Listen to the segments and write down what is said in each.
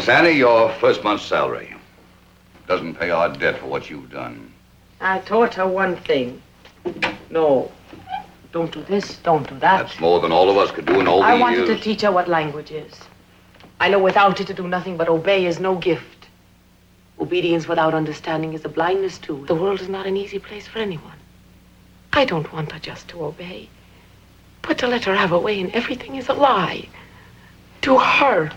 Miss Annie, your first month's salary. Doesn't pay our debt for what you've done. I taught her one thing. No. Don't do this, don't do that. That's more than all of us could do in all I these wanted to teach her what language is. I know without it to do nothing but obey is no gift. Obedience without understanding is a blindness too. The world is not an easy place for anyone. I don't want her just to obey. But to let her have her way in everything is a lie. To her.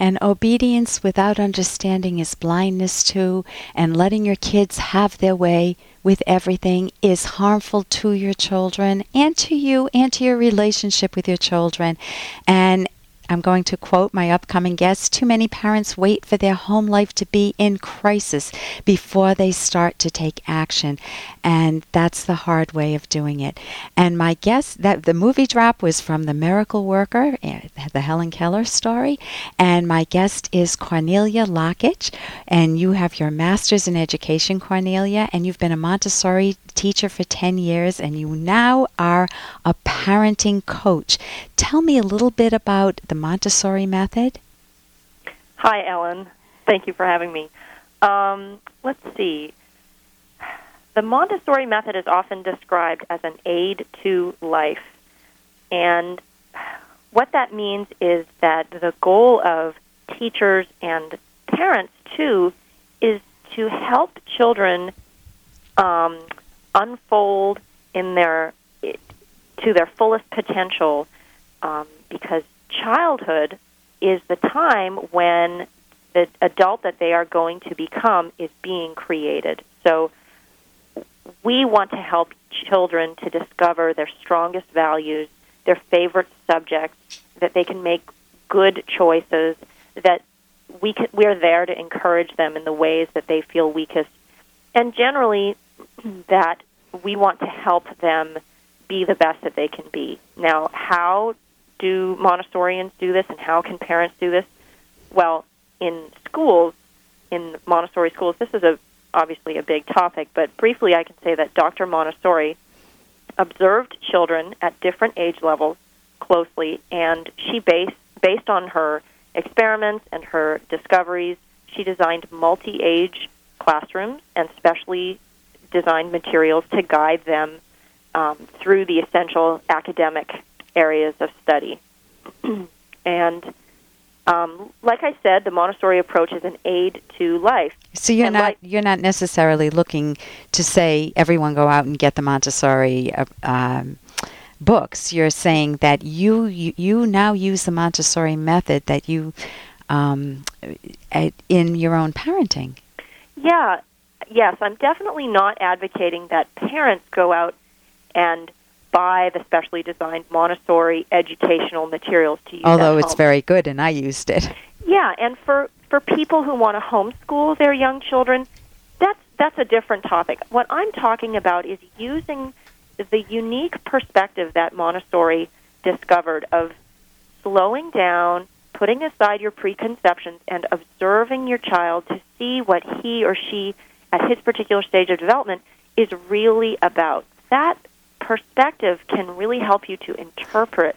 And obedience without understanding is blindness too, and letting your kids have their way with everything is harmful to your children and to you and to your relationship with your children. And I'm going to quote my upcoming guest Too many parents wait for their home life to be in crisis before they start to take action. And that's the hard way of doing it. And my guest, that the movie drop was from The Miracle Worker, eh, the Helen Keller story. And my guest is Cornelia Lockitch. And you have your master's in education, Cornelia, and you've been a Montessori teacher for 10 years, and you now are a parenting coach. Tell me a little bit about the Montessori method. Hi, Ellen. Thank you for having me. Um, let's see. The Montessori method is often described as an aid to life. And what that means is that the goal of teachers and parents, too, is to help children um, unfold in their to their fullest potential um, because childhood is the time when the adult that they are going to become is being created. So we want to help children to discover their strongest values, their favorite subjects, that they can make good choices, that we can, we're there to encourage them in the ways that they feel weakest. And generally, that we want to help them be the best that they can be. Now, how do Montessorians do this and how can parents do this? Well, in schools, in Montessori schools, this is a obviously a big topic, but briefly I can say that Dr. Montessori observed children at different age levels closely and she based based on her experiments and her discoveries, she designed multi-age classrooms and specially designed materials to guide them um, through the essential academic areas of study. and um, like I said, the Montessori approach is an aid to life. So you're And not like- you're not necessarily looking to say everyone go out and get the Montessori uh, um, books. You're saying that you, you you now use the Montessori method that you um, at, in your own parenting. Yeah, yes, I'm definitely not advocating that parents go out and buy the specially designed Montessori educational materials to use. Although it's very good, and I used it. Yeah, and for for people who want to homeschool their young children, that's that's a different topic. What I'm talking about is using the unique perspective that Montessori discovered of slowing down, putting aside your preconceptions and observing your child to see what he or she at his particular stage of development is really about. That perspective can really help you to interpret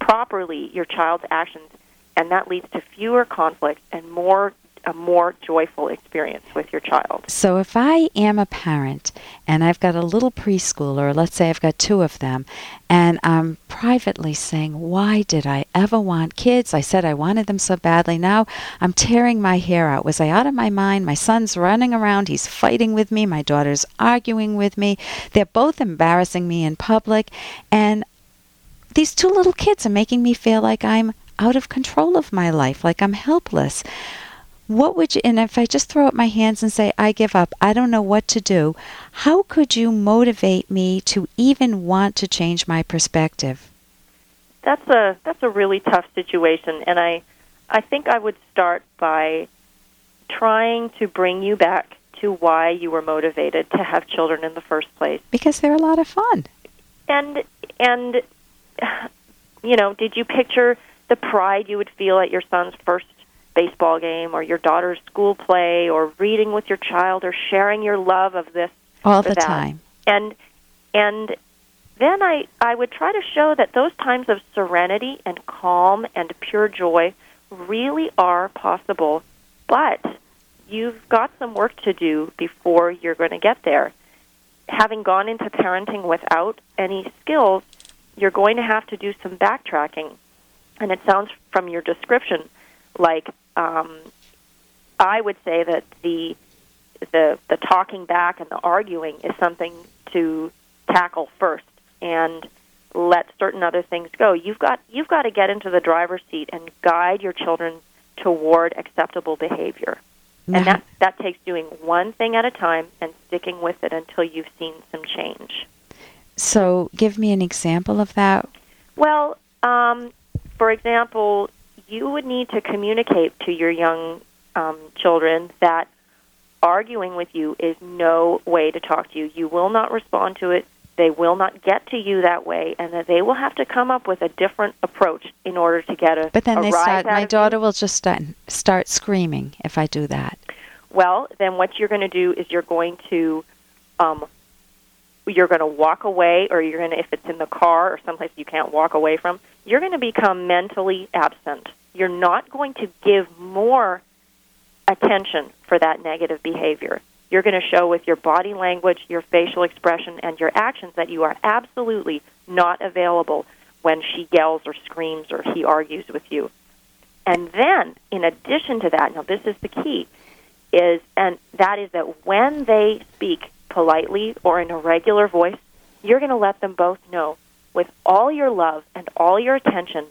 properly your child's actions and that leads to fewer conflicts and more a more joyful experience with your child. So if I am a parent and I've got a little preschooler, let's say I've got two of them, and I'm privately saying, Why did I ever want kids? I said I wanted them so badly. Now I'm tearing my hair out. Was I out of my mind? My son's running around. He's fighting with me. My daughter's arguing with me. They're both embarrassing me in public. And these two little kids are making me feel like I'm out of control of my life, like I'm helpless. What would you, and if I just throw up my hands and say, I give up, I don't know what to do, how could you motivate me to even want to change my perspective? That's a that's a really tough situation and I I think I would start by trying to bring you back to why you were motivated to have children in the first place. Because they're a lot of fun. And and you know, did you picture the pride you would feel at your son's first baseball game or your daughter's school play or reading with your child or sharing your love of this All the that? time. And and then I I would try to show that those times of serenity and calm and pure joy really are possible, but you've got some work to do before you're going to get there. Having gone into parenting without any skills, you're going to have to do some backtracking. And it sounds from your description like um, I would say that the the the talking back and the arguing is something to tackle first and let certain other things go. You've got you've got to get into the driver's seat and guide your children toward acceptable behavior. And that that takes doing one thing at a time and sticking with it until you've seen some change. So, give me an example of that. Well, um, for example, you would need to communicate to your young um, children that arguing with you is no way to talk to you. You will not respond to it. They will not get to you that way, and that they will have to come up with a different approach in order to get a. But then a they start. My daughter you. will just start, start screaming if I do that. Well, then what you're going to do is you're going to, um, you're going to walk away, or you're going to, if it's in the car or someplace you can't walk away from, you're going to become mentally absent. You're not going to give more attention for that negative behavior. You're going to show with your body language, your facial expression, and your actions that you are absolutely not available when she yells or screams or he argues with you. And then, in addition to that, now this is the key, is and that is that when they speak politely or in a regular voice, you're going to let them both know with all your love and all your attention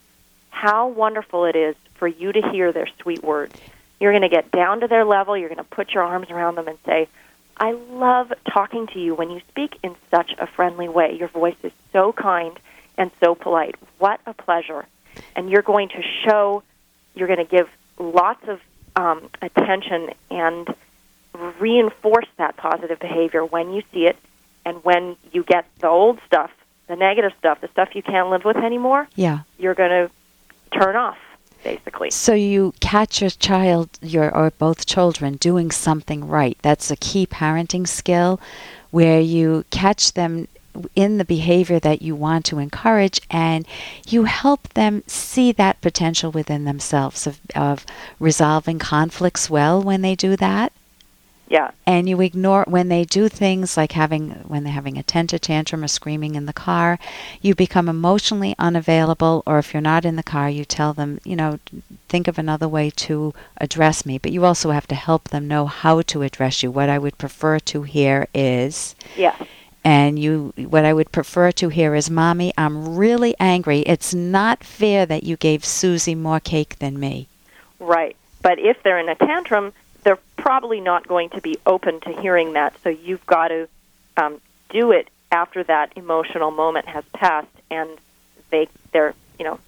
how wonderful it is for you to hear their sweet words. You're going to get down to their level, you're going to put your arms around them and say, "I love talking to you when you speak in such a friendly way. Your voice is so kind and so polite. What a pleasure." And you're going to show you're going to give lots of um, attention and reinforce that positive behavior when you see it and when you get the old stuff, the negative stuff, the stuff you can't live with anymore, Yeah. you're going to turn off, basically. So you catch your child, your or both children doing something right. That's a key parenting skill, where you catch them in the behavior that you want to encourage, and you help them see that potential within themselves of, of resolving conflicts well when they do that. Yeah. and you ignore when they do things like having when they're having a temper tantrum or screaming in the car you become emotionally unavailable or if you're not in the car you tell them you know think of another way to address me but you also have to help them know how to address you what i would prefer to hear is Yeah. and you what i would prefer to hear is mommy i'm really angry it's not fair that you gave susie more cake than me Right. But if they're in a tantrum, probably not going to be open to hearing that. So you've got to um, do it after that emotional moment has passed, and they they're you know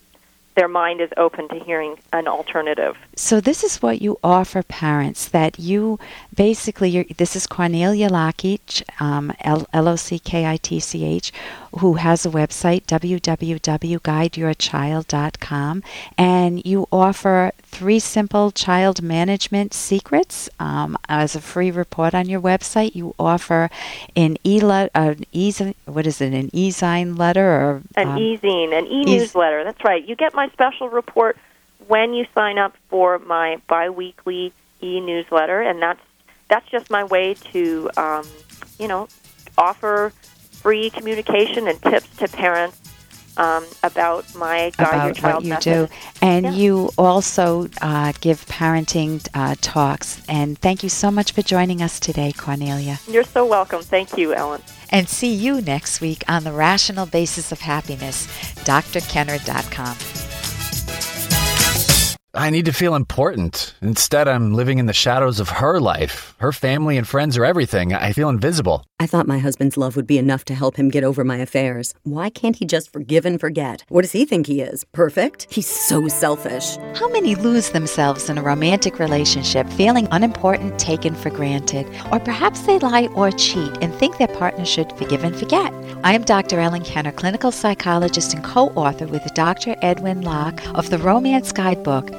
their mind is open to hearing an alternative. So this is what you offer parents that you basically you're, this is Cornelia Lockitch, um, L O C K I T C H, who has a website www.guideyourchild.com, and you offer three simple child management secrets um, as a free report on your website. You offer an e an e what is it an e-sign letter or An um, e-zine, an e-newsletter. That's right. You get my special report when you sign up for my biweekly e-newsletter, and that's that's just my way to, um, you know, offer free communication and tips to parents um, about my guide your about child what you method. do. And Yeah. you also uh, give parenting uh, talks. And thank you so much for joining us today, Cornelia. You're so welcome. Thank you, Ellen. And see you next week on The Rational Basis of Happiness, drkenner.com. I need to feel important. Instead, I'm living in the shadows of her life. Her family and friends are everything. I feel invisible. I thought my husband's love would be enough to help him get over my affairs. Why can't he just forgive and forget? What does he think he is? Perfect? He's so selfish. How many lose themselves in a romantic relationship feeling unimportant, taken for granted? Or perhaps they lie or cheat and think their partner should forgive and forget. I am Dr. Ellen Kenner, clinical psychologist and co author with Dr. Edwin Locke of the Romance Guidebook,